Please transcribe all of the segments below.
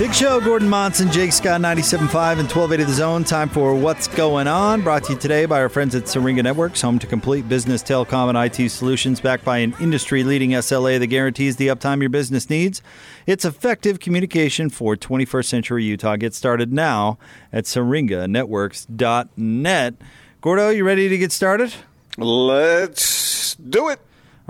Big show, Gordon Monson, Jake Scott, 97.5 and 1280 The Zone. Time for What's Going On, brought to you today by our friends at Syringa Networks, home to complete business telecom and IT solutions backed by an industry-leading SLA that guarantees the uptime your business needs. It's effective communication for 21st century Utah. Get started now at syringanetworks.net. Gordo, you ready to get started? Let's do it.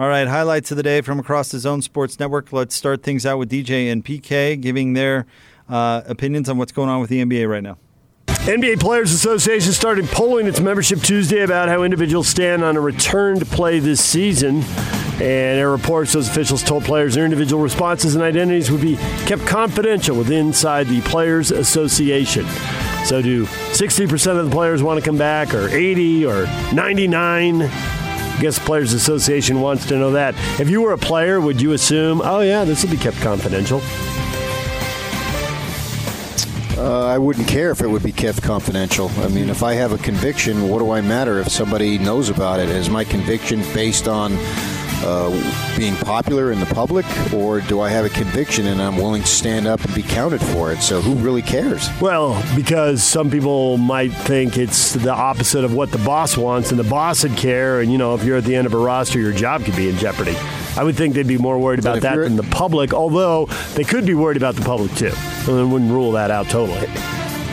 All right, highlights of the day from across the Zone Sports Network. Let's start things out with DJ and PK giving their uh, opinions on what's going on with the NBA right now. NBA Players Association started polling its membership Tuesday about how individuals stand on a return to play this season. And their reports, those officials told players their individual responses and identities would be kept confidential with inside the Players Association. So, do 60% of the players want to come back, or 80, or 99? I guess the Players Association wants to know that. If you were a player, would you assume, oh, yeah, this will be kept confidential? Uh, I wouldn't care if it would be kept confidential. I mean, if I have a conviction, what do I matter if somebody knows about it? Is my conviction based on uh, being popular in the public, or do I have a conviction and I'm willing to stand up and be counted for it? So who really cares? Well, because some people might think it's the opposite of what the boss wants, and the boss would care. And you know, if you're at the end of a roster, your job could be in jeopardy. I would think they'd be more worried about that than the public, although they could be worried about the public too. So they wouldn't rule that out totally.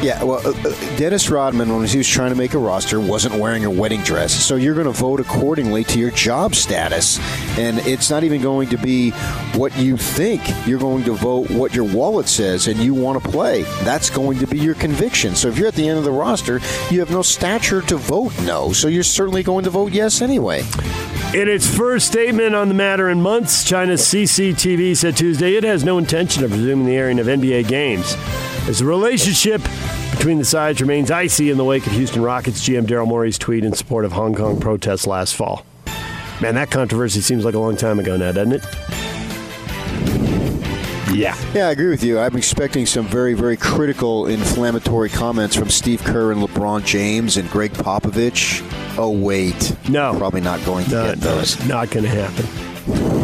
Yeah, well, uh, uh, Dennis Rodman, when he was trying to make a roster, wasn't wearing a wedding dress. So you're going to vote accordingly to your job status. And it's not even going to be what you think. You're going to vote what your wallet says and you want to play. That's going to be your conviction. So if you're at the end of the roster, you have no stature to vote no. So you're certainly going to vote yes anyway. In its first statement on the matter in months, China's CCTV said Tuesday it has no intention of resuming the airing of NBA games. As the relationship between the sides remains icy in the wake of Houston Rockets GM Daryl Morey's tweet in support of Hong Kong protests last fall. Man, that controversy seems like a long time ago now, doesn't it? Yeah. Yeah, I agree with you. I'm expecting some very, very critical, inflammatory comments from Steve Kerr and LeBron James and Gregg Popovich. Oh, wait. No. Probably not going to No, get those. it's not going to happen.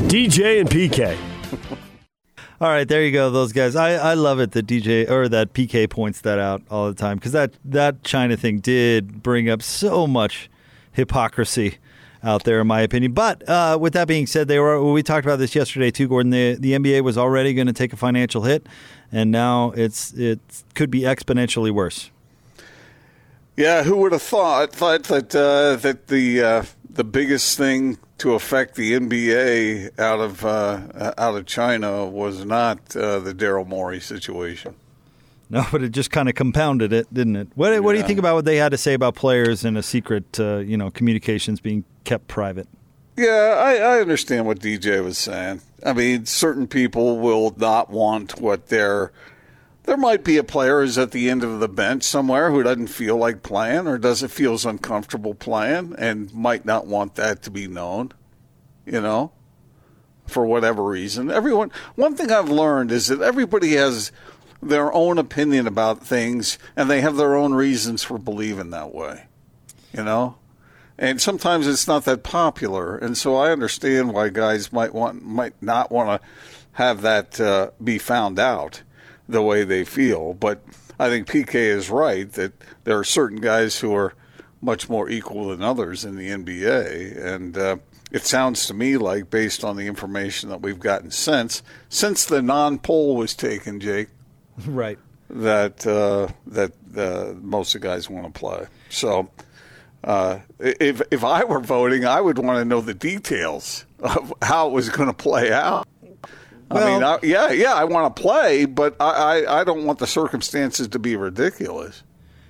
DJ and PK. All right, there you go. Those guys. I, I love it that DJ or that PK points that out all the time because that that China thing did bring up so much hypocrisy out there, in my opinion. But uh, with that being said, they were we talked about this yesterday too, Gordon. The the NBA was already going to take a financial hit, and now it's it could be exponentially worse. Yeah, who would have thought thought that uh, that the uh, the biggest thing to affect the NBA out of uh, out of China was not uh, the Daryl Morey situation. No, but it just kind of compounded it, didn't it? What, what do you think about what they had to say about players and a secret, uh, you know, communications being kept private? Yeah, I, I understand what DJ was saying. I mean, certain people will not want what they're. There might be a player who's at the end of the bench somewhere who doesn't feel like playing or doesn't feels uncomfortable playing and might not want that to be known. You know, for whatever reason. Everyone. One thing I've learned is that everybody has their own opinion about things and they have their own reasons for believing that way. You know and sometimes it's not that popular, and so I understand why guys might want might not want to have that uh, be found out the way they feel. But I think PK is right that there are certain guys who are much more equal than others in the NBA, and uh, it sounds to me like, based on the information that we've gotten since since the non-poll was taken, Jake, Right. that uh, that uh, most of the guys want to play. So, uh, if if I were voting, I would want to know the details of how it was going to play out. I mean, I, yeah, yeah, I want to play, but I, I, I don't want the circumstances to be ridiculous.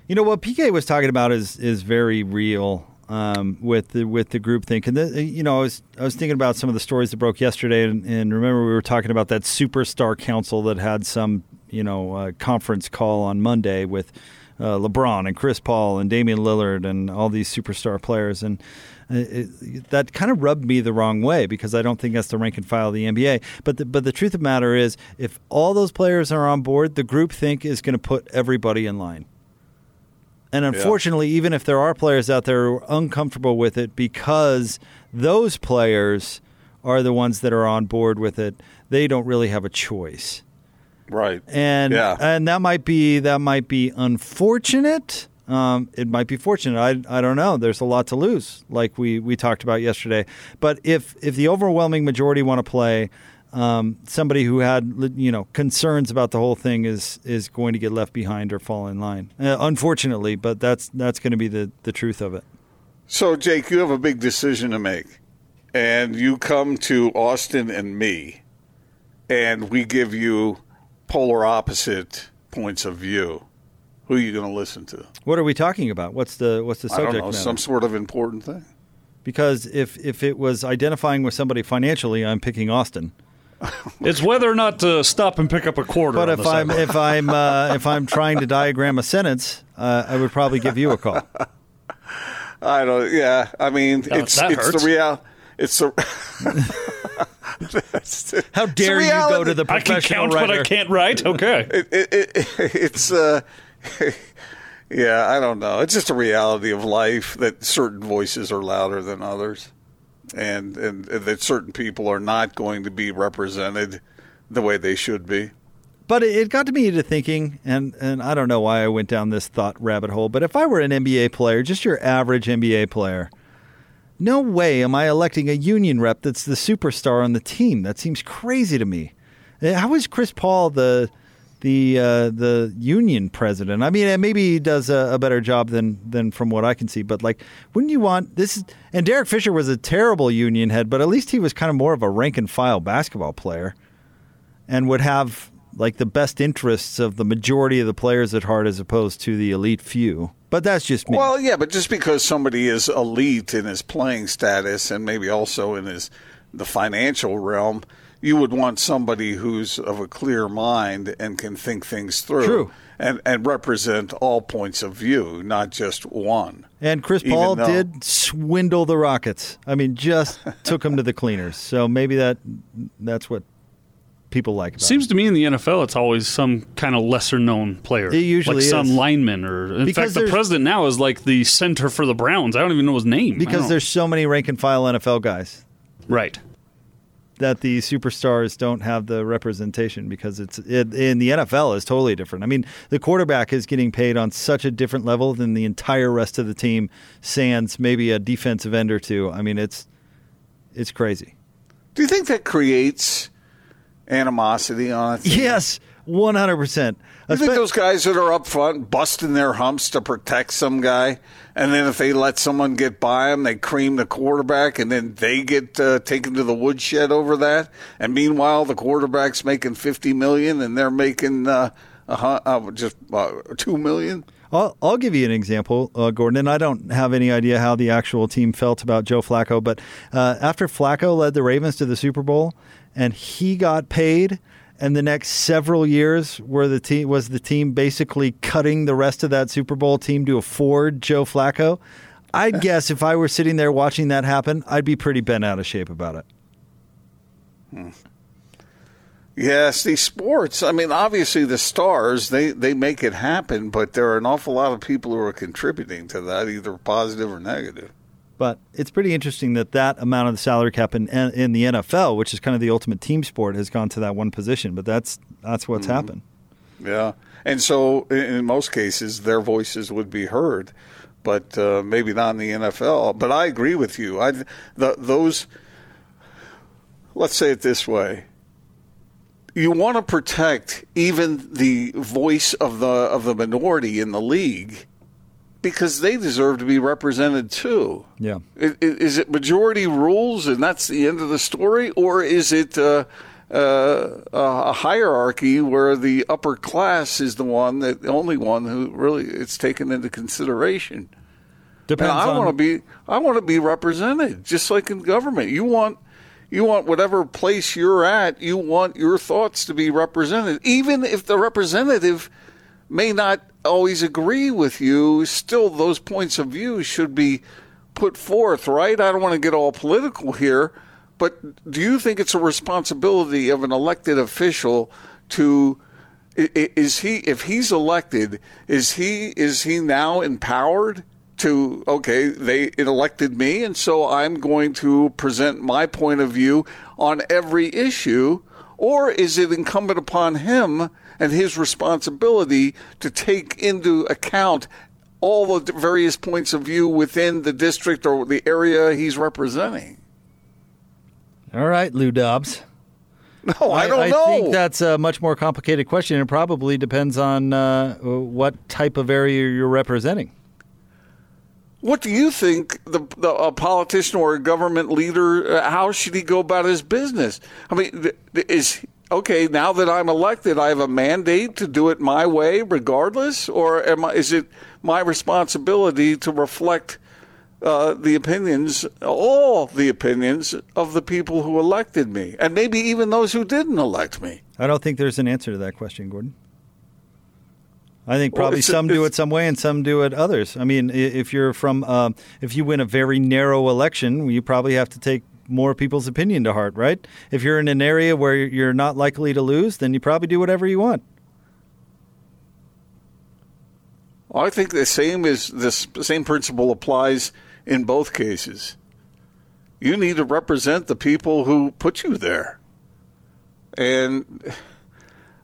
You know what PK was talking about is is very real. um, with the with the group think. And the, you know, I was I was thinking about some of the stories that broke yesterday, and, and remember we were talking about that superstar council that had some you know uh, conference call on Monday with uh, LeBron and Chris Paul and Damian Lillard and all these superstar players, and Uh, it, that kind of rubbed me the wrong way because I don't think that's the rank and file of the NBA. But the, but the truth of the matter is, if all those players are on board, the group think is going to put everybody in line. And unfortunately, even if there are players out there who are uncomfortable with it because those players are the ones that are on board with it, they don't really have a choice. Right. And Yeah. and that might be that might be unfortunate. Um, it might be fortunate. I, I don't know. There's a lot to lose, like we, we talked about yesterday. But if if the overwhelming majority want to play, um, somebody who had you know concerns about the whole thing is is going to get left behind or fall in line. Uh, unfortunately, but that's that's going to be the, the truth of it. So, Jake, you have a big decision to make, and you come to Austin and me, and we give you polar opposite points of view. Who are you going to listen to? What are we talking about? What's the what's the I subject don't know, matter? some sort of important thing. because if if it was identifying with somebody financially, I'm picking Austin. It's whether or not to stop and pick up a quarter. But on if the I'm if I'm uh, if I'm trying to diagram a sentence, uh, I would probably give you a call. I don't. Yeah, I mean, it's it's hurts. the real. It's the. How dare you go to the I can count, writer? but I can't write. Okay. it, it, it, it's uh yeah i don't know it's just a reality of life that certain voices are louder than others and, and and that certain people are not going to be represented the way they should be But it, got to me to thinking, and and I don't know why I went down this thought rabbit hole. But if I were an NBA player, just your average NBA player, no way am I electing a union rep that's the superstar on the team. That seems crazy to me. Uh, How is Chris Paul the the uh, the union president? I mean, maybe he does a, a better job than than from what I can see. But like, wouldn't you want this? Is, and Derek Fisher was a terrible union head, but at least he was kind of more of a rank and file basketball player and would have like the best interests of the majority of the players at heart as opposed to the elite few. But that's just me. well yeah but just because somebody is elite in his playing status and maybe also in his the financial realm you would want somebody who's of a clear mind and can think things through True. and and represent all points of view not just one and Chris even Paul though- did swindle the Rockets. I mean, just took them to the cleaners. So maybe that that's what people like. About Seems it. to me in the NFL, it's always some kind of lesser known player. It usually like some is. lineman, or in Because fact, the there's- president now is like the center for the Browns. I don't even know his name I because don't- there's so many rank and file NFL guys right. That the superstars don't have the representation because it's it, in the NFL is totally different. I mean, the quarterback is getting paid on such a different level than the entire rest of the team. Sans maybe a defensive end or two. I mean, it's it's crazy. Do you think that creates animosity on? Yes, one hundred percent. You think those guys that are up front busting their humps to protect some guy, and then if they let someone get by them, they cream the quarterback, and then they get uh, taken to the woodshed over that. And meanwhile, the quarterback's making fifty million, and they're making uh, hun- uh, just uh, two million. I'll, I'll give you an example, uh, Gordon, and I don't have any idea how the actual team felt about Joe Flacco, but uh, after Flacco led the Ravens to the Super Bowl and he got paid, and the next several years were the team was the team basically cutting the rest of that Super Bowl team to afford Joe Flacco. I'd guess if I were sitting there watching that happen, I'd be pretty bent out of shape about it. Hmm. Yes, these sports. I mean, obviously the stars they they make it happen, but there are an awful lot of people who are contributing to that, either positive or negative. But it's pretty interesting that that amount of the salary cap in, in the NFL, which is kind of the ultimate team sport, has gone to that one position. But that's that's what's happened. Yeah, and so in, in most cases, their voices would be heard, but uh, maybe not in the NFL. But I agree with you. I the, those. Let's say it this way: you want to protect even the voice of the of the minority in the league because they deserve to be represented too. Yeah. I- i- Is it majority rules and that's the end of the story, or is it uh, uh, a hierarchy where the upper class is the one that the only one who really it's taken into consideration? Depends and I on- want to be I want to be represented, just like in government. You want you want whatever place you're at, you want your thoughts to be represented, even if the representative may not always agree with you. Still, those points of view should be put forth, right? I don't want to get all political here, but do you think it's a responsibility of an elected official to is he if he's elected is he is he now empowered to okay they elected me and so I'm going to present my point of view on every issue or is it incumbent upon him and his responsibility to take into account all the various points of view within the district or the area he's representing All right, Lou Dobbs. no I, don't know I think that's a much more complicated question. It probably depends on uh, what type of area you're representing. What do you think the, the a politician or a government leader? Uh, how should he go about his business? I mean, is okay now that I'm elected, I have a mandate to do it my way, regardless, or am I, is it my responsibility to reflect uh, the opinions, all the opinions of the people who elected me, and maybe even those who didn't elect me? I don't think there's an answer to that question, Gordon. I think probably a- some do it some way and some do it others. I mean, if you're from, um, if you win a very narrow election, you probably have to take more people's opinion to heart, right? If you're in an area where you're not likely to lose, then you probably do whatever you want. I think the same is this same principle applies in both cases. You need to represent the people who put you there. And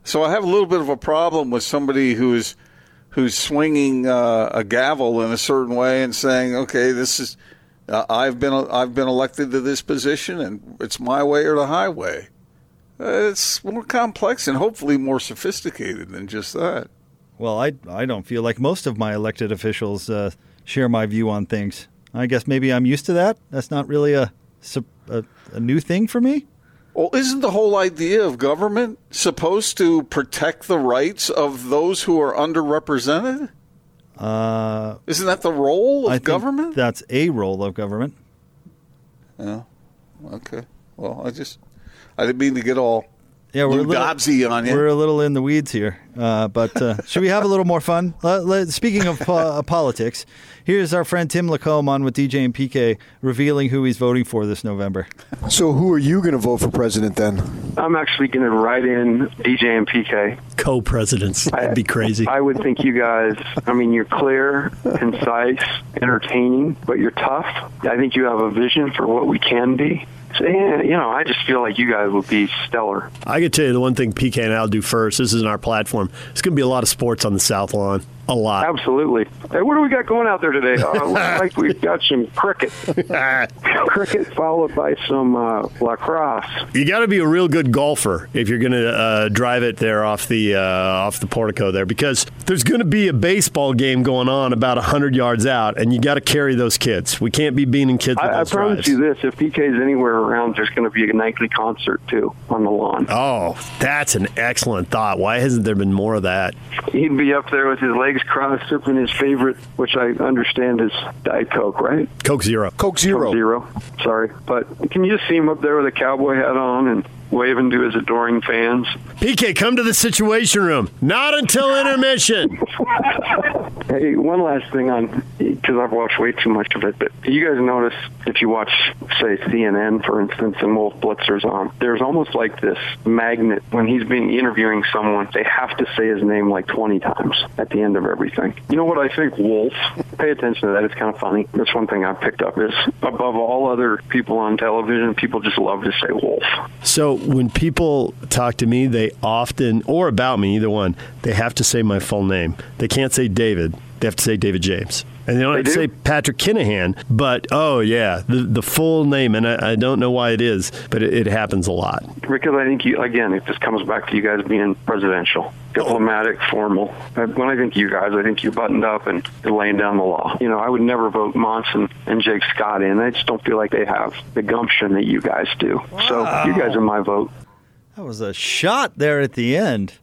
so I have a little bit of a problem with somebody who's who's swinging uh, a gavel in a certain way and saying, "Okay, this is uh, I've been I've been elected to this position, and it's my way or the highway." Uh, it's more complex and hopefully more sophisticated than just that. Well, I I don't feel like most of my elected officials uh, share my view on things. I guess maybe I'm used to that. That's not really a a, a new thing for me. Well, isn't the whole idea of government supposed to protect the rights of those who are underrepresented? Uh, Isn't that the role of I think government? That's a role of government. yeah. Okay. Well, I just I didn't mean to get all Yeah, we're Lou a little, Dobbsy on you. We're a little in the weeds here, uh, but uh, should we have a little more fun? Let- let- speaking of po- uh, politics, here's our friend Tim Lacomb on with DJ and PK revealing who he's voting for this November. So, who are you going to vote for president then? I'm actually going to write in DJ and PK. Co-presidents. That'd be crazy. I would think you guys, I mean, you're clear, concise, entertaining, but you're tough. I think you have a vision for what we can be. Yeah, you know, I just feel like you guys would be stellar. I could tell you the one thing PK and I'll do first. This isn't our platform. It's going to be a lot of sports on the South Lawn. A lot. Absolutely. Hey, what do we got going out there today? Uh, looks like we've got some cricket. cricket followed by some uh, lacrosse. You got to be a real good golfer if you're going to uh, drive it there off the uh, off the portico there, because there's going to be a baseball game going on about hundred yards out, and you got to carry those kids. We can't be beaning kids with I, I promise drives. you this: if PK's anywhere around, there's going to be a nightly concert too on the lawn. Oh, that's an excellent thought. Why hasn't there been more of that? He'd be up there with his legs crossed, sipping his favorite, which I understand is Diet Coke, right? Coke Zero. Coke Zero. Coke Zero. Sorry, but can you just see him up there with a cowboy hat on and waving to his adoring fans? PK, come to the Situation Room. Not until intermission. Hey, one last thing on because I've watched way too much of it. But you guys notice if you watch, say, CNN, for instance, and Wolf Blitzer's on, there's almost like this magnet when he's being interviewing someone. They have to say his name like 20 times at the end of everything. You know what I think, Wolf? Pay attention to that. It's kind of funny. That's one thing I've picked up is above all other people on television, people just love to say Wolf. So when people talk to me, they often, or about me, either one, they have to say my full name. They can't say David. They have to say David James. And they don't have to do? say Patrick Kinahan, but oh yeah, the the full name, and I, I don't know why it is, but it, it happens a lot. Because I think you again, it just comes back to you guys being presidential, diplomatic, formal. Uh, When I think you guys, I think you buttoned up and laying down the law. You know, I would never vote Monson and Jake Scott in. I just don't feel like they have the gumption that you guys do. So you guys are my vote. That was a shot there at the end.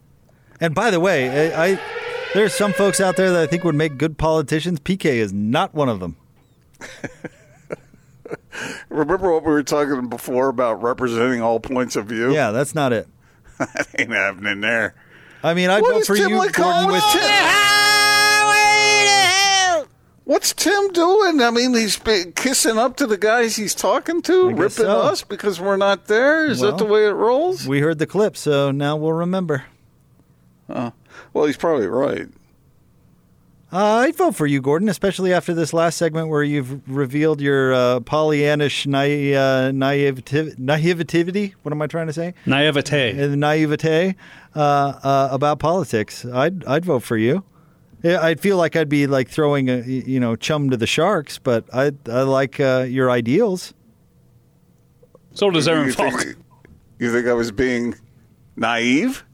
And by the way, I, I there's some folks out there that I think would make good politicians. PK is not one of them. Remember what we were talking before about representing all points of view? Yeah, that's not it. that ain't happening there. I mean, I'd What vote for Tim you, Gordon, with What's Tim? What's Tim doing? I mean, he's kissing up to the guys he's talking to, ripping so. us because we're not there. Is that the way it rolls? We heard the clip, so now we'll remember. Well, he's probably right. Uh, I'd vote for you, Gordon, especially after this last segment where you've revealed your uh, Pollyannish naive, uh, naiveti- naivety. What am I trying to say? Naivete. Uh, naivete uh, uh, about politics. I'd I'd vote for you. I'd feel like I'd be like throwing a y- you know chum to the sharks, but I I like uh, your ideals. So does Aaron you Falk. think, you think I was being naive?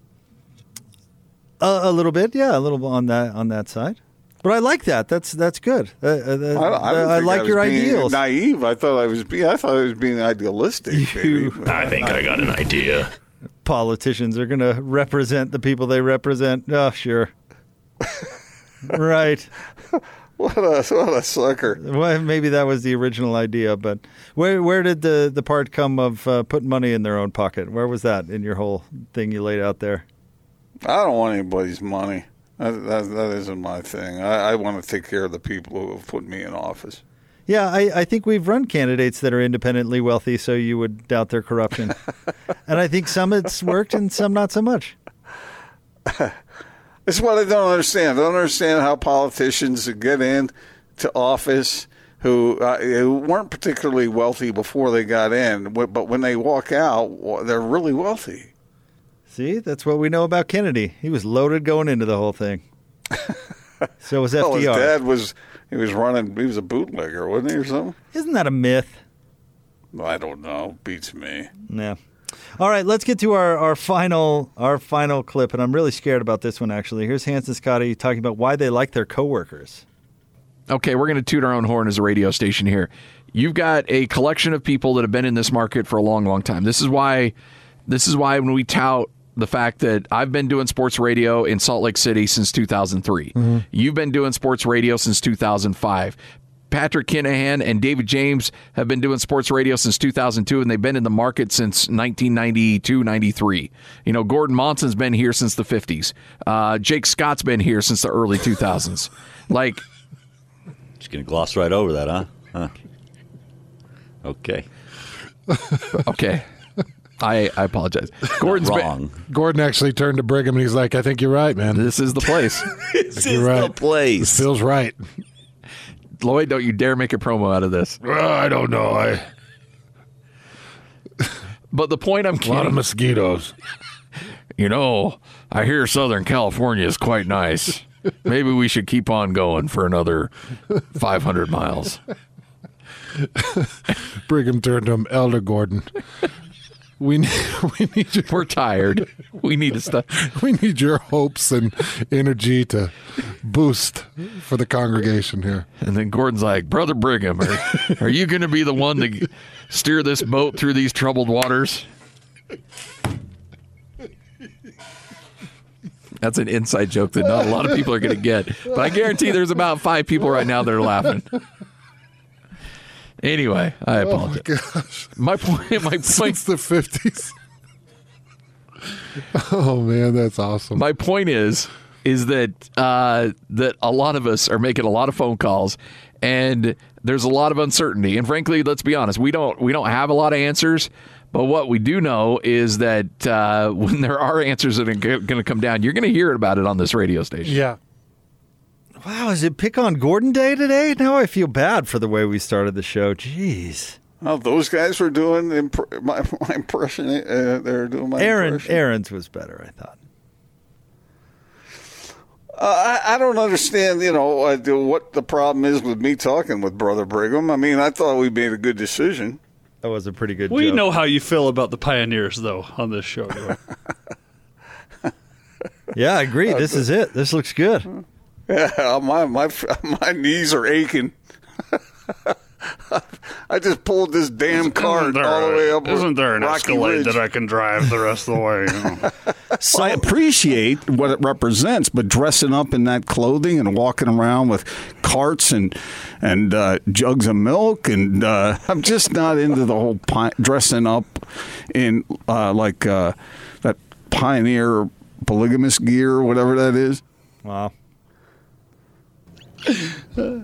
A, a little bit, yeah, a little bit on that on that side. But I like that. That's that's good. Uh, uh, I, I, I like was your being ideals. Naive. I thought I was. Be, I thought I was being idealistic. You- I think I got an idea. Politicians are going to represent the people they represent. Oh, sure. right. What a what a sucker! Well, maybe that was the original idea, but where where did the, the part come of uh, putting money in their own pocket? Where was that in your whole thing you laid out there? I don't want anybody's money. That, that, that isn't my thing. I, I want to take care of the people who have put me in office. Yeah, I, I think we've run candidates that are independently wealthy, so you would doubt their corruption. and I think some it's worked and some not so much. It's what I don't understand. I don't understand how politicians get in to office who uh, who weren't particularly wealthy before they got in, but when they walk out, they're really wealthy. See, that's what we know about Kennedy. He was loaded going into the whole thing. so was Well, his FDR. dad was he was running. He was a bootlegger, wasn't he, or something? Isn't that a myth? I don't know. Beats me. Yeah. All right, let's get to our, our final our final clip, and I'm really scared about this one actually. Here's Hans and Scotty talking about why they like their coworkers. okay, we're going to toot our own horn as a radio station here. You've got a collection of people that have been in this market for a long, long time. This is why, this is why when we tout the fact that I've been doing sports radio in Salt Lake City since 2003, you've been doing sports radio since 2005. Patrick Kinahan and David James have been doing sports radio since 2002, and they've been in the market since 1992, 93. You know, Gordon Monson's been here since the 50s. Uh, Jake Scott's been here since the early 2000s. Like, Just gonna gloss right over that, huh? Huh. Okay. Okay. I, I apologize. Gordon's been- Wrong. Gordon actually turned to Brigham and he's like, I think you're right, man. this is the place. This You're is right. the place. Feels right. Lloyd, don't you dare make a promo out of this. Uh, I don't know. I, But the point I'm a lot of mosquitoes. you know, I hear Southern California is quite nice. Maybe we should keep on going for another 500 miles. Brigham turned to him, Elder Gordon. We need, we need your We're tired. We need to stop. we need your hopes and energy to boost for the congregation here. And then Gordon's like, Brother Brigham, are, are you going to be the one to steer this boat through these troubled waters? That's an inside joke that not a lot of people are going to get. But I guarantee there's about five people right now that are laughing. Anyway, I apologize. Gosh, my point, my point, since the fifties. Oh man, that's awesome. my point is, is that uh, that a lot of us are making a lot of phone calls, and there's a lot of uncertainty. And frankly, let's be honest, we don't we don't have a lot of answers. But what we do know is that uh, when there are answers that are going to come down, you're going to hear about it on this radio station. yeah. Wow, is it pick on Gordon Day today? Now I feel bad for the way we started the show. Jeez. Oh, those guys were doing imp- my, my impression. Uh, they're doing my Aaron impression. Aaron's was better, I thought. Uh, I, I don't understand, you know, uh, what the problem is with me talking with Brother Brigham. I mean, I thought we made a good decision. That was a pretty good We joke. know how you feel about the pioneers, though, on this show. Yeah, I agree. This is it. This looks good. Yeah, my my my knees are aching. I just pulled this damn cart all the way up. Isn't there an Rocky Escalade Ridge. that I can drive the rest of the way? you know? I appreciate what it represents, but dressing up in that clothing and walking around with carts and and uh, jugs of milk, and uh, I'm just not into the whole pi- dressing up in uh, like uh, that pioneer polygamous gear or whatever that is. Wow.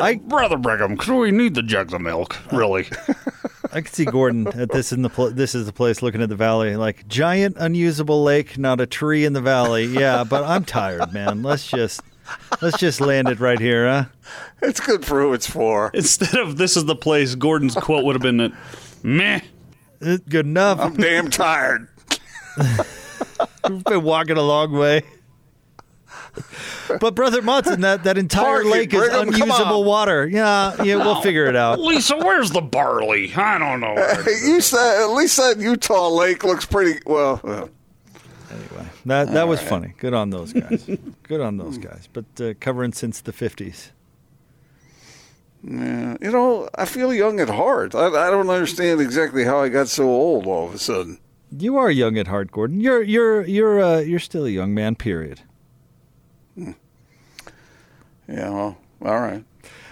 I, Brother Brigham, do we need the jugs of milk? Really? I can see Gordon at this in the pl- this is the place looking at the valley like giant unusable lake, not a tree in the valley. Yeah, but I'm tired, man. Let's just let's just land it right here, huh? It's good for who it's for. Instead of this is the place, Gordon's quote would have been that, meh. Good enough. I'm damn tired. We've been walking a long way. But brother Monson, that, that entire Target, lake is Brigham, unusable water. Yeah, yeah, we'll figure it out. Lisa, where's the barley? I don't know. where it is. you said at least that Utah lake looks pretty well. anyway, That that was funny. Good on those guys. Good on those guys. But uh, covering since the fifties. Yeah, you know, I feel young at heart. I, I don't understand exactly how I got so old all of a sudden. You are young at heart, Gordon. You're you're you're uh, you're still a young man. Period. Yeah, well, all right.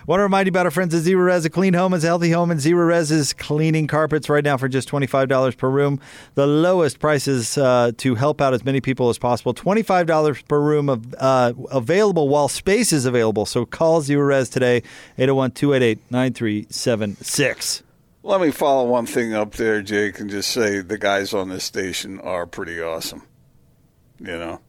Want to remind you about our friends at ZeroRez. A clean home is a healthy home, and ZeroRez is cleaning carpets right now for just $25 per room. The lowest prices uh, to help out as many people as possible. $25 per room of, uh, available while space is available. So call ZeroRez today, 801 288 9376. Let me follow one thing up there, Jake, and just say the guys on this station are pretty awesome. You know,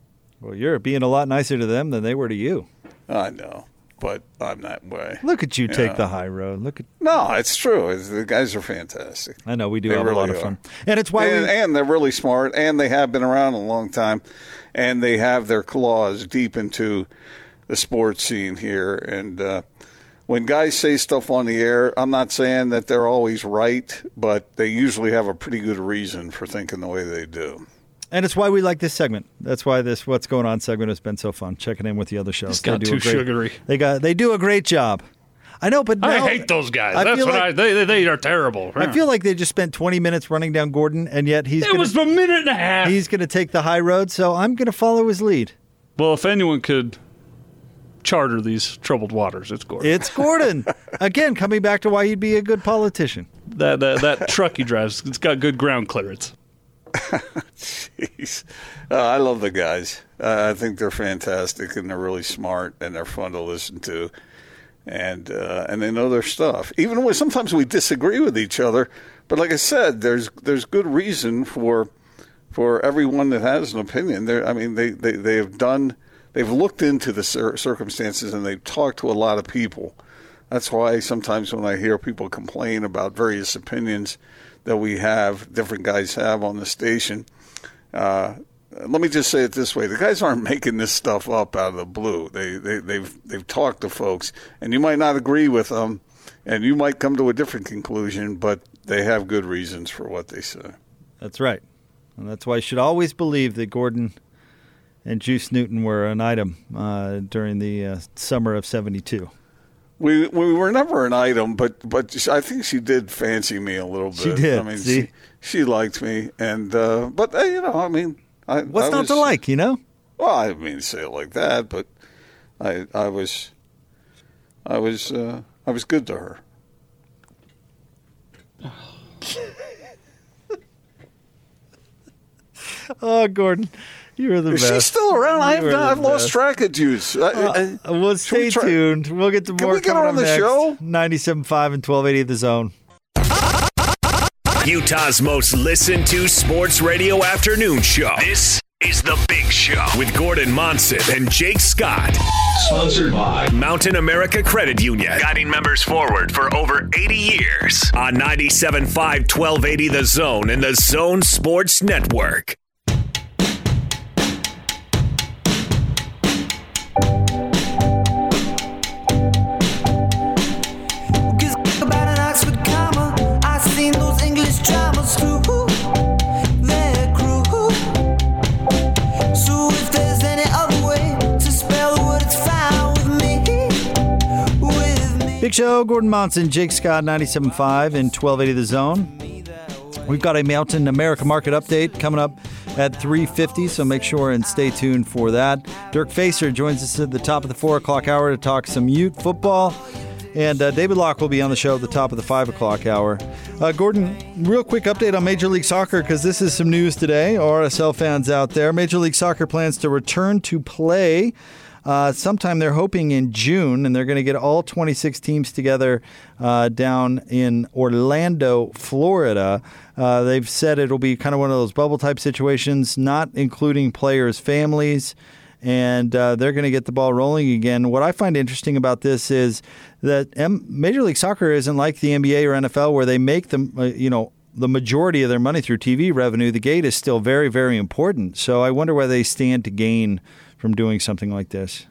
Well, you're being a lot nicer to them than they were to you. I know, but I'm that way. Look at you Yeah. take the high road. Look at No, it's true. It's- the guys are fantastic. I know we do They have a lot of fun. are. And it's why and, we and they're really smart, and they have been around a long time, and they have their claws deep into the sports scene here. And uh, when guys say stuff on the air, I'm not saying that they're always right, but they usually have a pretty good reason for thinking the way they do. And it's why we like this segment. That's why this "What's Going On" segment has been so fun. Checking in with the other shows. It's got They do too a great- sugary. They got they do a great job. I know, but I now- hate those guys. I That's what like- I. They, they, they are terrible. I feel like they just spent 20 minutes running down Gordon, and yet he's it gonna, was a minute and a half. he's going to take the high road. So I'm going to follow his lead. Well, if anyone could charter these troubled waters, it's Gordon. It's Gordon again, coming back to why he'd be a good politician. that that, that truck he drives, it's got good ground clearance. Jeez. Uh, I love the guys. Uh, I think they're fantastic and they're really smart and they're fun to listen to, and uh, and they know their stuff. Even when sometimes we disagree with each other, but like I said, there's there's good reason for for everyone that has an opinion. There, I mean, they, they they have done they've looked into the cir- circumstances and they've talked to a lot of people. That's why sometimes when I hear people complain about various opinions that we have, different guys have on the station, uh, let me just say it this way: the guys aren't making this stuff up out of the blue. They, they they've they've talked to folks, and you might not agree with them, and you might come to a different conclusion, but they have good reasons for what they say. That's right. And that's why you should always believe that Gordon and Juice Newton were an item uh, during the uh, summer of 72. We we were never an item, but but I think she did fancy me a little bit. She did, I mean, see? she she liked me, and uh, but uh, you know, I mean, I, What's I not was, to like, you know? Well, I didn't mean to say it like that, but I I was I was uh, I was good to her. Oh, Gordon, you're the Is best. she still around? I've You are the I've lost track of Juice. I- I- Uh, well, should we stay try- tuned. We'll get to more. Can we get her on the next. show? 97.5 and 1280 of The Zone. Utah's most listened to sports radio afternoon show. This is The Big Show with Gordon Monson and Jake Scott. Sponsored by Mountain America Credit Union, guiding members forward for over 80 years on 97.5 1280 The Zone and The Zone Sports Network. Show, Gordon Monson, Jake Scott, 97.5 and 1280 The Zone. We've got a Mountain America Market update coming up at 3:50. So make sure and stay tuned for that. Dirk Facer joins us at the top of the four o'clock hour to talk some Ute football. And uh, David Locke will be on the show at the top of the 5 o'clock hour. Uh, Gordon, real quick update on Major League Soccer because this is some news today. RSL fans out there. Major League Soccer plans to return to play uh, sometime they're hoping in June, and they're going to get all 26 teams together uh, down in Orlando, Florida. Uh, they've said it'll be kind of one of those bubble type situations, not including players' families and uh, they're going to get the ball rolling again. What I find interesting about this is that M- Major League Soccer isn't like the NBA or NFL where they make them, uh, you know, the majority of their money through TV revenue. The gate is still very, very important. So I wonder where they stand to gain from doing something like this.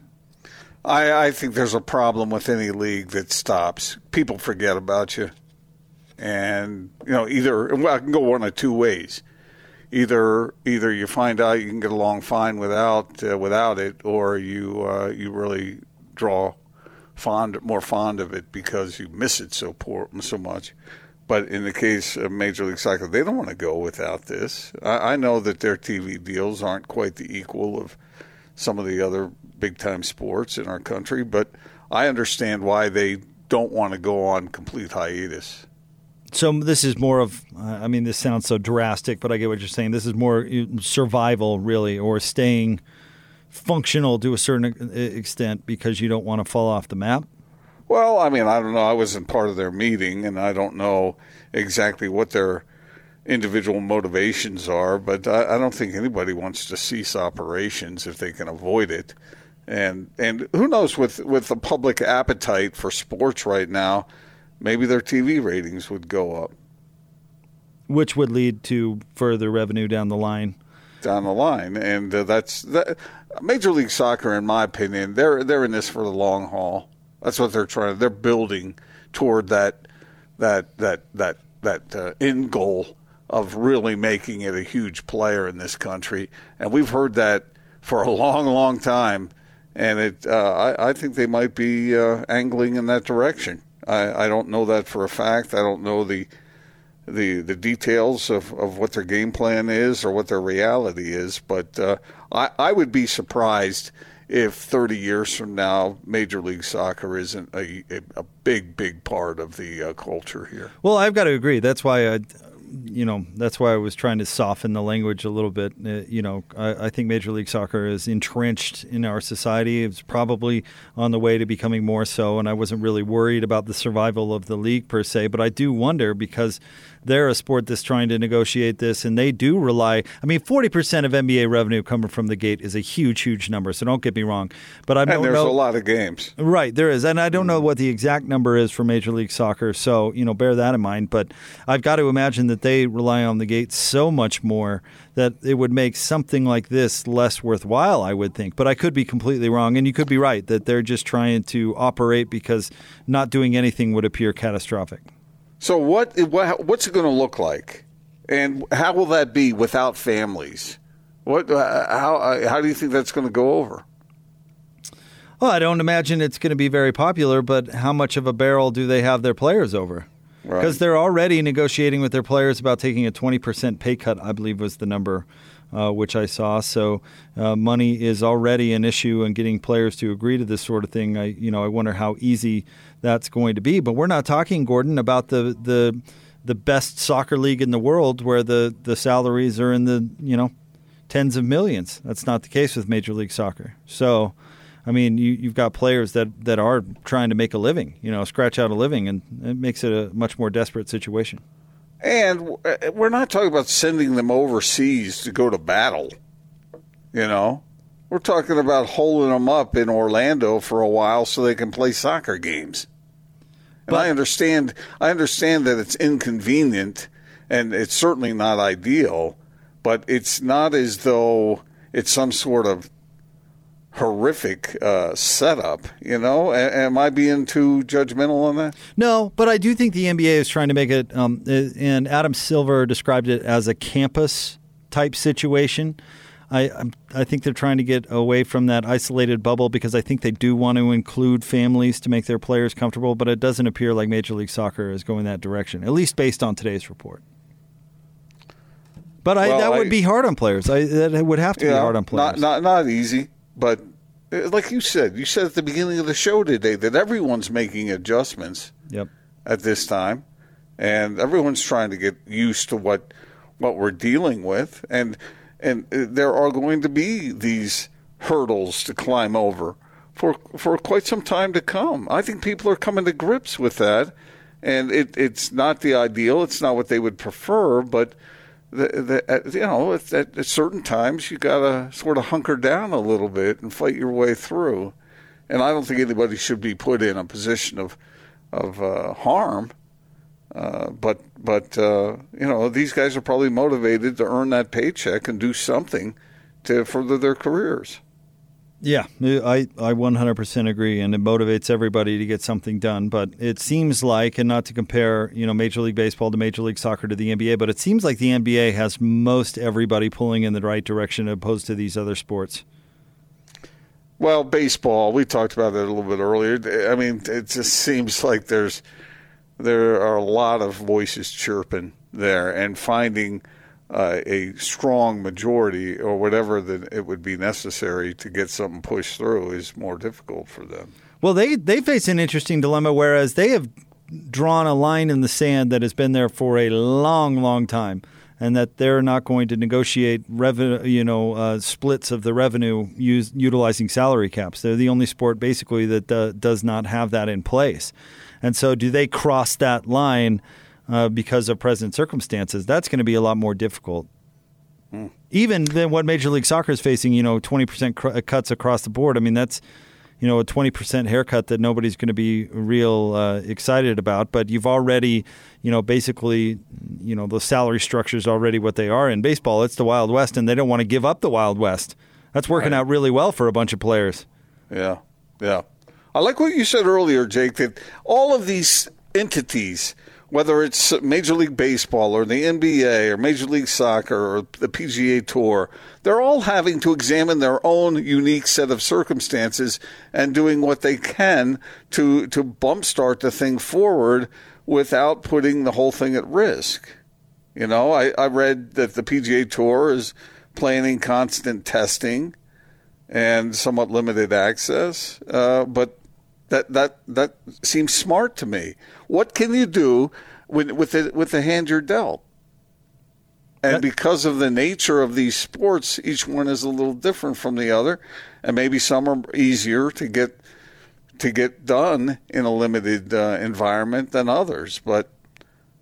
I, I think there's a problem with any league that stops. People forget about you, and you know either well, I can go one of two ways either either you find out you can get along fine without uh, without it, or you uh, you really draw fond more fond of it because you miss it so poor so much. But in the case of Major League Soccer, they don't want to go without this. I, I know that their TV deals aren't quite the equal of some of the other big time sports in our country, but I understand why they don't want to go on complete hiatus. So this is more of, I mean, this sounds so drastic, but I get what you're saying. This is more uh, survival, really, or staying functional to a certain extent because you don't want to fall off the map. Well, I mean, I don't know. I wasn't part of their meeting, and I don't know exactly what their individual motivations are, but I, I don't think anybody wants to cease operations if they can avoid it. And and who knows with with the public appetite for sports right now maybe their TV ratings would go up. Which would lead to further revenue down the line. Down the line, and uh, that's that, Major League Soccer, in my opinion, they're they're in this for the long haul. That's what they're trying. They're building toward that that that that that uh, end goal of really making it a huge player in this country, and we've heard that for a long, long time. And it, uh, I, I think they might be uh, angling in that direction. I, I don't know that for a fact. I don't know the the the details of, of what their game plan is or what their reality is, but uh, I, I would be surprised if 30 years from now Major League Soccer isn't a, a, big, big part of the uh, culture here. Well, I've got to agree. That's why I, you know, that's why I was trying to soften the language a little bit. Uh, you know, I, I, think Major League Soccer is entrenched in our society. It's probably on the way to becoming more so, and I wasn't really worried about the survival of the league per se. But I do wonder because they're a sport that's trying to negotiate this, and they do rely. I mean, forty percent of NBA revenue coming from the gate is a huge, huge number. So don't get me wrong, but I and don't there's know. a lot of games, right? There is, and I don't know mm. what the exact number is for Major League Soccer. So you know, bear that in mind. But I've got to imagine that they rely on the gate so much more that it would make something like this less worthwhile. I would think, but I could be completely wrong, and you could be right that they're just trying to operate because not doing anything would appear catastrophic. So what, what what's it going to look like, and how will that be without families? What uh, how uh, how do you think that's going to go over? Well, I don't imagine it's going to be very popular, but how much of a barrel do they have their players over? Because right. they're already negotiating with their players about taking a 20% pay cut, I believe was the number uh, which I saw. So uh, money is already an issue, and getting players to agree to this sort of thing, I you know I wonder how easy that's going to be. But we're not talking, Gordon, about the the the best soccer league in the world where the the salaries are in the you know tens of millions. That's not the case with Major League Soccer. So. I mean, you, you've got players that, that are trying to make a living, you know, scratch out a living, and it makes it a much more desperate situation. And uh, we're not talking about sending them overseas to go to battle. You know, we're talking about holding them up in Orlando for a while so they can play soccer games. And but, I understand. I understand that it's inconvenient, and it's certainly not ideal. But it's not as though it's some sort of horrific uh, setup. You know, a- am I being too judgmental on that? No, but I do think the NBA is trying to make it. Um, and Adam Silver described it as a campus type situation. I I think they're trying to get away from that isolated bubble because I think they do want to include families to make their players comfortable, but it doesn't appear like Major League Soccer is going that direction, at least based on today's report. But I, Well, that would be hard on players. I, that would have to be hard on players. Not, not not easy, but uh, like you said, you said at the beginning of the show today that everyone's making adjustments Yep. at this time, and everyone's trying to get used to what what we're dealing with, and and uh, there are going to be these hurdles to climb over for for quite some time to come. I think people are coming to grips with that, and it, it's not the ideal. It's not what they would prefer, but the, the, at, you know, at, at, certain times you got to sort of hunker down a little bit and fight your way through. And I don't think anybody should be put in a position of of uh, harm. Uh, but but uh, you know these guys are probably motivated to earn that paycheck and do something to further their careers. Yeah, I, I 100% agree, and it motivates everybody to get something done. But it seems like, and not to compare, you know, Major League Baseball to Major League Soccer to the NBA, but it seems like the NBA has most everybody pulling in the right direction opposed to these other sports. Well, baseball, we talked about that a little bit earlier. I mean, it just seems like there's there are a lot of voices chirping there and finding uh, a strong majority or whatever that it would be necessary to get something pushed through is more difficult for them. Well, they they face an interesting dilemma, whereas they have drawn a line in the sand that has been there for a long, long time, and that they're not going to negotiate revenue, you know, uh, splits of the revenue use, utilizing salary caps. They're the only sport basically that uh, does not have that in place, and so do they cross that line uh, because of present circumstances? That's going to be a lot more difficult. Even than what Major League Soccer is facing, you know, twenty percent cr- cuts across the board. I mean, that's you know, a 20% haircut that nobody's going to be real uh, excited about. But you've already, you know, basically, you know, the salary structure is already what they are in baseball. It's the Wild West, and they don't want to give up the Wild West. That's working out really well for a bunch of players. Yeah, yeah. I like what you said earlier, Jake, that all of these entities, whether it's Major League Baseball or the NBA or Major League Soccer or the PGA Tour, they're all having to examine their own unique set of circumstances and doing what they can to to bump start the thing forward without putting the whole thing at risk. You know, I, I read that the PGA Tour is planning constant testing and somewhat limited access, uh, but that that that seems smart to me. What can you do with with the, with the hand you're dealt? And because of the nature of these sports, each one is a little different from the other, and maybe some are easier to get to get done in a limited uh, environment than others. But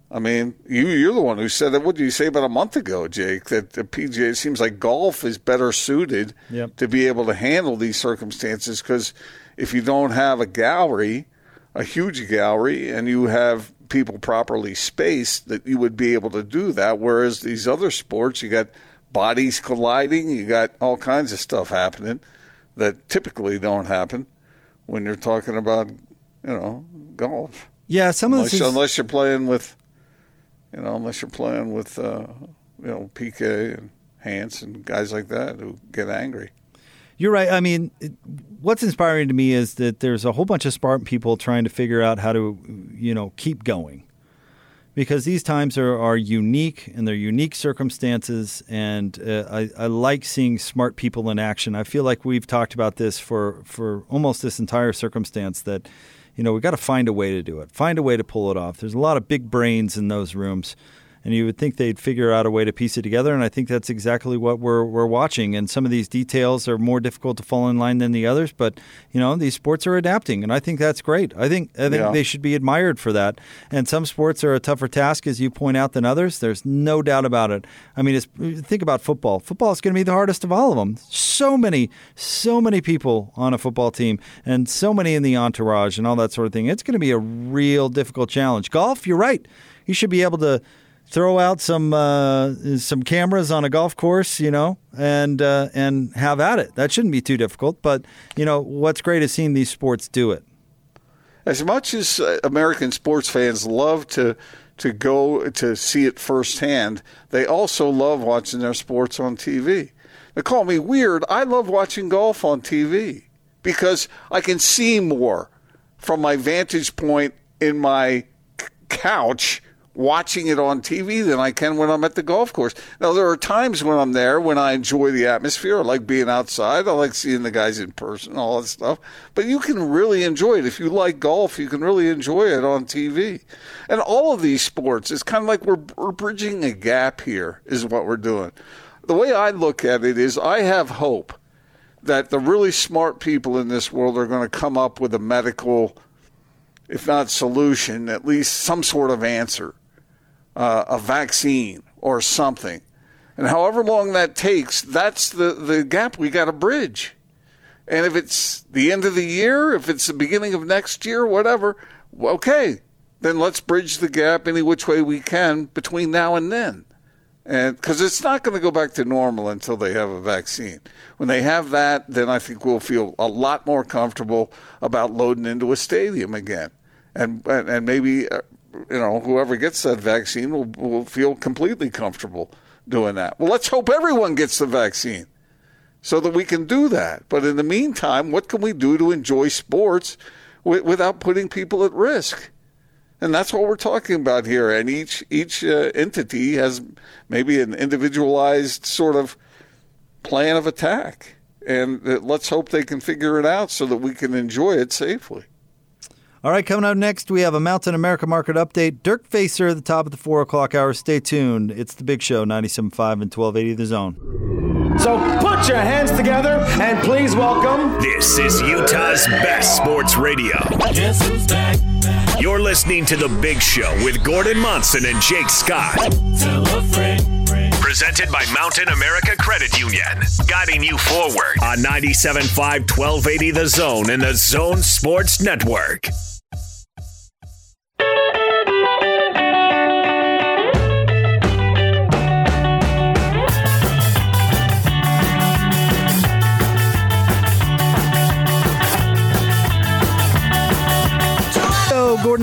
I mean, you you're the one who said that. What did you say about a month ago, Jake? That the PGA it seems like golf is better suited Yep. to be able to handle these circumstances because if you don't have a gallery, a huge gallery, and you have people properly spaced, that you would be able to do that. Whereas these other sports, you got bodies colliding, you got all kinds of stuff happening that typically don't happen when you're talking about, you know, golf. Yeah, some of unless, this is, unless you're playing with, you know, unless you're playing with, uh, you know, PK and Hans and guys like that who get angry. You're right. I mean, what's inspiring to me is that there's a whole bunch of smart people trying to figure out how to, you know, keep going. Because these times are, are unique and they're unique circumstances. And uh, I, I like seeing smart people in action. I feel like we've talked about this for, for almost this entire circumstance that, you know, we've got to find a way to do it, find a way to pull it off. There's a lot of big brains in those rooms and you would think they'd figure out a way to piece it together. And I think that's exactly what we're we're watching. And some of these details are more difficult to fall in line than the others, but you know these sports are adapting, and I think that's great. I think I think Yeah. they should be admired for that. And some sports are a tougher task, as you point out, than others. There's no doubt about it. I mean, it's, think about football. Football is going to be the hardest of all of them. So many, so many people on a football team, and so many in the entourage, and all that sort of thing. It's going to be a real difficult challenge. Golf, you're right. You should be able to throw out some uh, some cameras on a golf course, you know, and uh, and have at it. That shouldn't be too difficult. But you know, what's great is seeing these sports do it. As much as uh, American sports fans love to to go to see it firsthand, they also love watching their sports on TV. They call me weird. I love watching golf on TV because I can see more from my vantage point in my couch watching it on TV than I can when I'm at the golf course. Now, there are times when I'm there when I enjoy the atmosphere. I like being outside. I like seeing the guys in person, all that stuff. But you can really enjoy it. If you like golf, you can really enjoy it on TV. And all of these sports, it's kind of like we're, we're bridging a gap here, is what we're doing. The way I look at it is I have hope that the really smart people in this world are going to come up with a medical, if not solution, at least some sort of answer uh, a vaccine or something. And however long that takes, that's the, the gap we got to bridge. And if it's the end of the year, if it's the beginning of next year, whatever, okay, then let's bridge the gap any which way we can between now and then. And because it's not going to go back to normal until they have a vaccine. When they have that, then I think we'll feel a lot more comfortable about loading into a stadium again. And, and, maybe uh, you know, whoever gets that vaccine will, will feel completely comfortable doing that. Well, let's hope everyone gets the vaccine so that we can do that. But in the meantime, what can we do to enjoy sports w- without putting people at risk? And that's what we're talking about here. And each each uh, entity has maybe an individualized sort of plan of attack. And uh, let's hope they can figure it out so that we can enjoy it safely. All right, coming up next, we have a Mountain America market update. Dirk Facer at the top of the 4 o'clock hour. Stay tuned. It's the big show, 97.5 and 1280 The Zone. So put your hands together and please welcome. This is Utah's best sports radio. Guess? You're listening to The Big Show with Gordon Monson and Jake Scott. Tell a friend. Presented by Mountain America Credit Union. Guiding you forward on 97.5 1280 The Zone and the Zone Sports Network.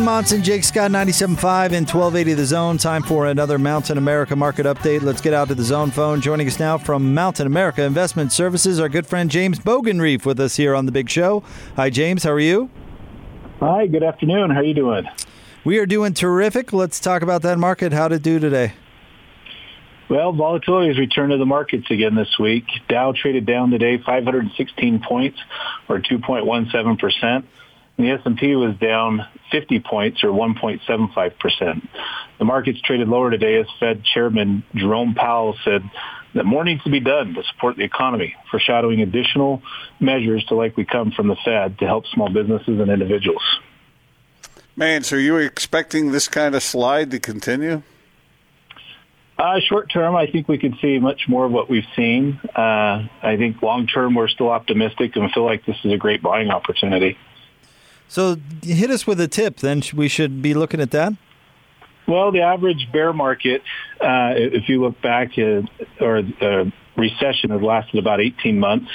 Monson, Jake Scott, 97.5 and 1280 The Zone. Time for another Mountain America market update. Let's get out to the zone phone. Joining us now from Mountain America Investment Services, our good friend James Bogenrief with us here on the big show. Hi, James. How are you? Hi, good afternoon. How are you doing? We are doing terrific. Let's talk about that market. How to do today? Well, volatility has returned to the markets again this week. Dow traded down today 516 points or 2.17%. And the S&P was down 50 points or 1.75%. The markets traded lower today as Fed Chairman Jerome Powell said that more needs to be done to support the economy, foreshadowing additional measures to likely come from the Fed to help small businesses and individuals. Man, so you expecting this kind of slide to continue? Uh, short term, I think we could see much more of what we've seen. Uh, I think long term, we're still optimistic and feel like this is a great buying opportunity. So hit us with a tip. Then we should be looking at that. Well, the average bear market, uh, if you look back, uh, or uh, recession has lasted about 18 months.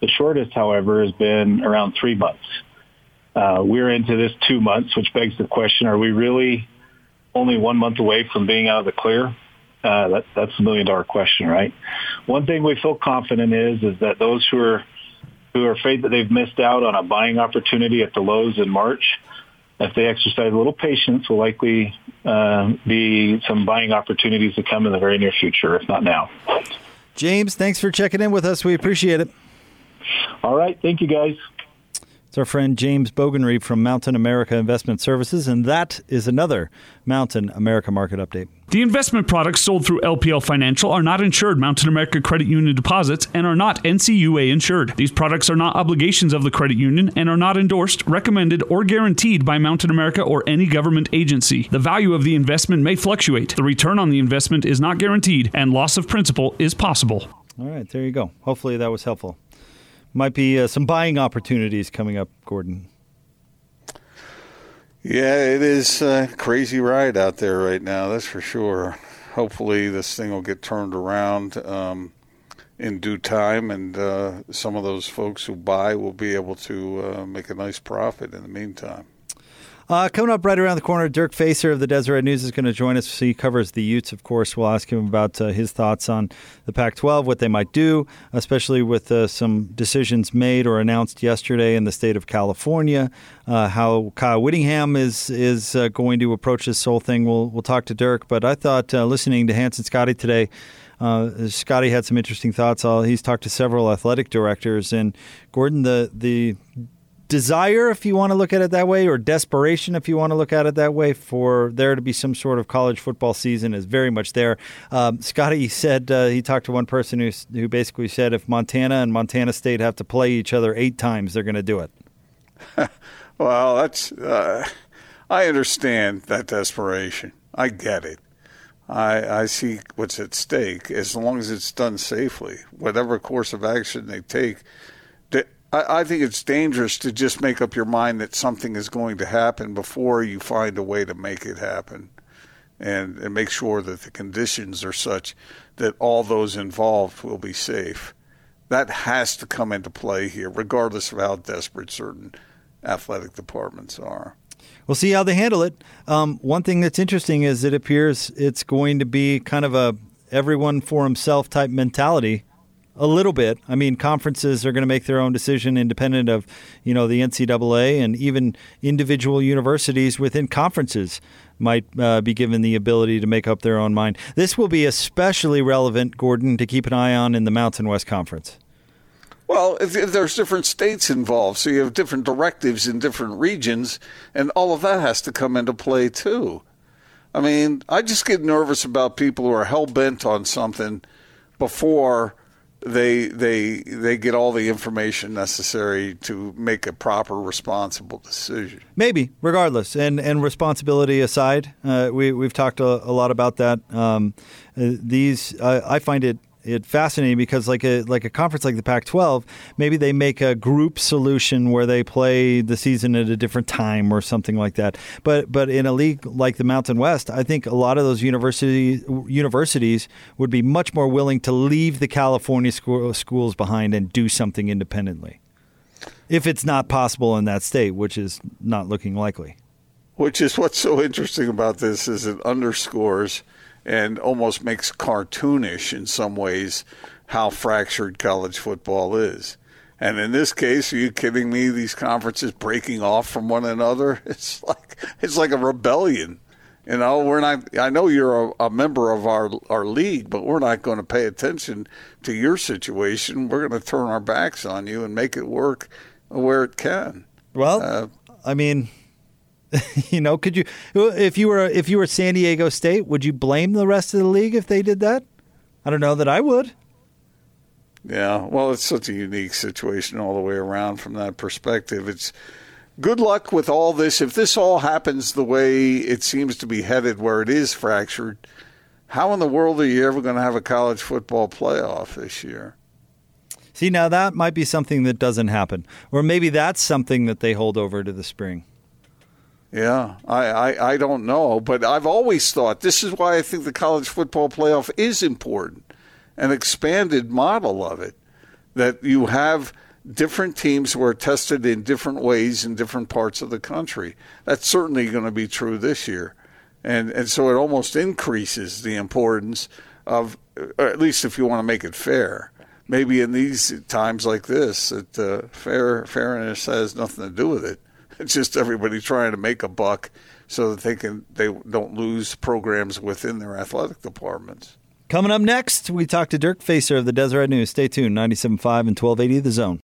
The shortest, however, has been around three months. Uh, we're into this two months, which begs the question: Are we really only one month away from being out of the clear? Uh, that, that's a million dollar question, right? One thing we feel confident is is that those who are who are afraid that they've missed out on a buying opportunity at the lows in March, if they exercise a little patience, will likely uh, be some buying opportunities to come in the very near future, if not now. James, thanks for checking in with us. We appreciate it. All right. Thank you, guys. It's our friend James Bogenrief from Mountain America Investment Services, and that is another Mountain America market update. The investment products sold through LPL Financial are not insured Mountain America Credit Union deposits and are not NCUA insured. These products are not obligations of the credit union and are not endorsed, recommended, or guaranteed by Mountain America or any government agency. The value of the investment may fluctuate. The return on the investment is not guaranteed, and loss of principal is possible. All right, there you go. Hopefully that was helpful. Might be uh, some buying opportunities coming up, Gordon. Yeah, it is a crazy ride out there right now. That's for sure. Hopefully, this thing will get turned around um, in due time, and uh, some of those folks who buy will be able to uh, make a nice profit in the meantime. Uh, coming up right around the corner, Dirk Facer of the Deseret News is going to join us. He covers the Utes, of course. We'll ask him about uh, his thoughts on the Pac 12, what they might do, especially with uh, some decisions made or announced yesterday in the state of California. Uh, how Kyle Whittingham is is uh, going to approach this whole thing. We'll, we'll talk to Dirk. But I thought uh, listening to Hans and Scotty today, Scotty had some interesting thoughts. He's talked to several athletic directors, and Gordon, the the desire, if you want to look at it that way, or desperation, if you want to look at it that way, for there to be some sort of college football season is very much there. Um, Scotty said uh, he talked to one person who who basically said if Montana and Montana State have to play each other eight times, they're going to do it. well, that's uh, I understand that desperation. I get it. I, I see what's at stake as long as it's done safely. Whatever course of action they take, I, I think it's dangerous to just make up your mind that something is going to happen before you find a way to make it happen, and, and make sure that the conditions are such that all those involved will be safe. That has to come into play here, regardless of how desperate certain athletic departments are. We'll see how they handle it. Um, one thing that's interesting is it appears it's going to be kind of a everyone for himself type mentality. A little bit. I mean, conferences are going to make their own decision independent of, you know, the NCAA and even individual universities within conferences might uh, be given the ability to make up their own mind. This will be especially relevant, Gordon, to keep an eye on in the Mountain West Conference. Well, if, if, there's different states involved, so you have different directives in different regions, and all of that has to come into play too. I mean, I just get nervous about people who are hell bent on something before they they they get all the information necessary to make a proper, responsible decision. Maybe, regardless, and and responsibility aside, uh, we we've talked a, a lot about that. Um, uh, these I find it it fascinating because like a like a conference like the Pac-12, maybe they make a group solution where they play the season at a different time or something like that. But but in a league like the Mountain West, I think a lot of those university universities would be much more willing to leave the California school, schools behind and do something independently. If it's not possible in that state, which is not looking likely. Which is what's so interesting about this is it underscores – and almost makes cartoonish in some ways how fractured college football is. And in this case, are you kidding me? These conferences breaking off from one another? It's like it's like a rebellion. You know, we're not. I know you're a, a member of our our league, but we're not going to pay attention to your situation. We're going to turn our backs on you and make it work where it can. Well, uh, I mean, you know, could you if you were if you were San Diego State, would you blame the rest of the league if they did that? I don't know that I would. Yeah, well, it's such a unique situation all the way around from that perspective. It's good luck with all this. If this all happens the way it seems to be headed, where it is fractured, how in the world are you ever going to have a college football playoff this year? See, now that might be something that doesn't happen, or maybe that's something that they hold over to the spring. Yeah, I, I, I don't know, but I've always thought this is why I think the college football playoff is important, an expanded model of it, that you have different teams who are tested in different ways in different parts of the country. That's certainly going to be true this year, and and so it almost increases the importance of, at least if you want to make it fair. Maybe in these times like this, that uh, fair fairness has nothing to do with it it's just everybody trying to make a buck so that they can they don't lose programs within their athletic departments. Coming up next, we talk to Dirk Facer of the Deseret News. Stay tuned, 97.5 and 1280 The Zone.